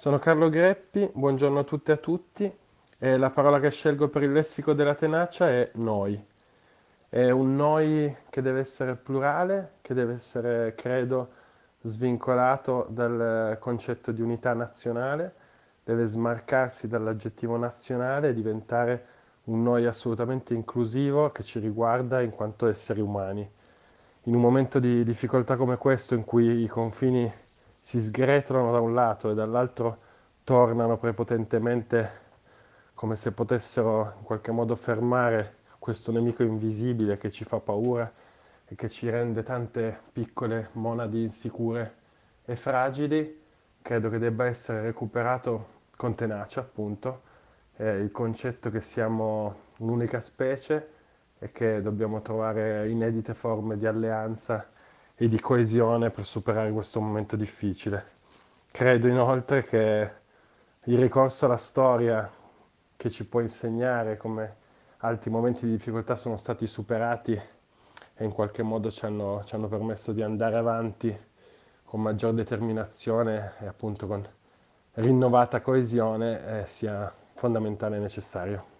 Sono Carlo Greppi, buongiorno a tutte e a tutti. E la parola che scelgo per il lessico della tenacia è noi. È un noi che deve essere plurale, che deve essere, credo, svincolato dal concetto di unità nazionale, deve smarcarsi dall'aggettivo nazionale e diventare un noi assolutamente inclusivo che ci riguarda in quanto esseri umani. In un momento di difficoltà come questo, in cui i confini si sgretolano da un lato e dall'altro tornano prepotentemente come se potessero in qualche modo fermare questo nemico invisibile che ci fa paura e che ci rende tante piccole monadi insicure e fragili, credo che debba essere recuperato con tenacia, appunto, eh, il concetto che siamo un'unica specie e che dobbiamo trovare inedite forme di alleanza e di coesione per superare questo momento difficile. Credo inoltre che il ricorso alla storia che ci può insegnare come altri momenti di difficoltà sono stati superati e in qualche modo ci hanno, ci hanno permesso di andare avanti con maggior determinazione e appunto con rinnovata coesione eh, sia fondamentale e necessario.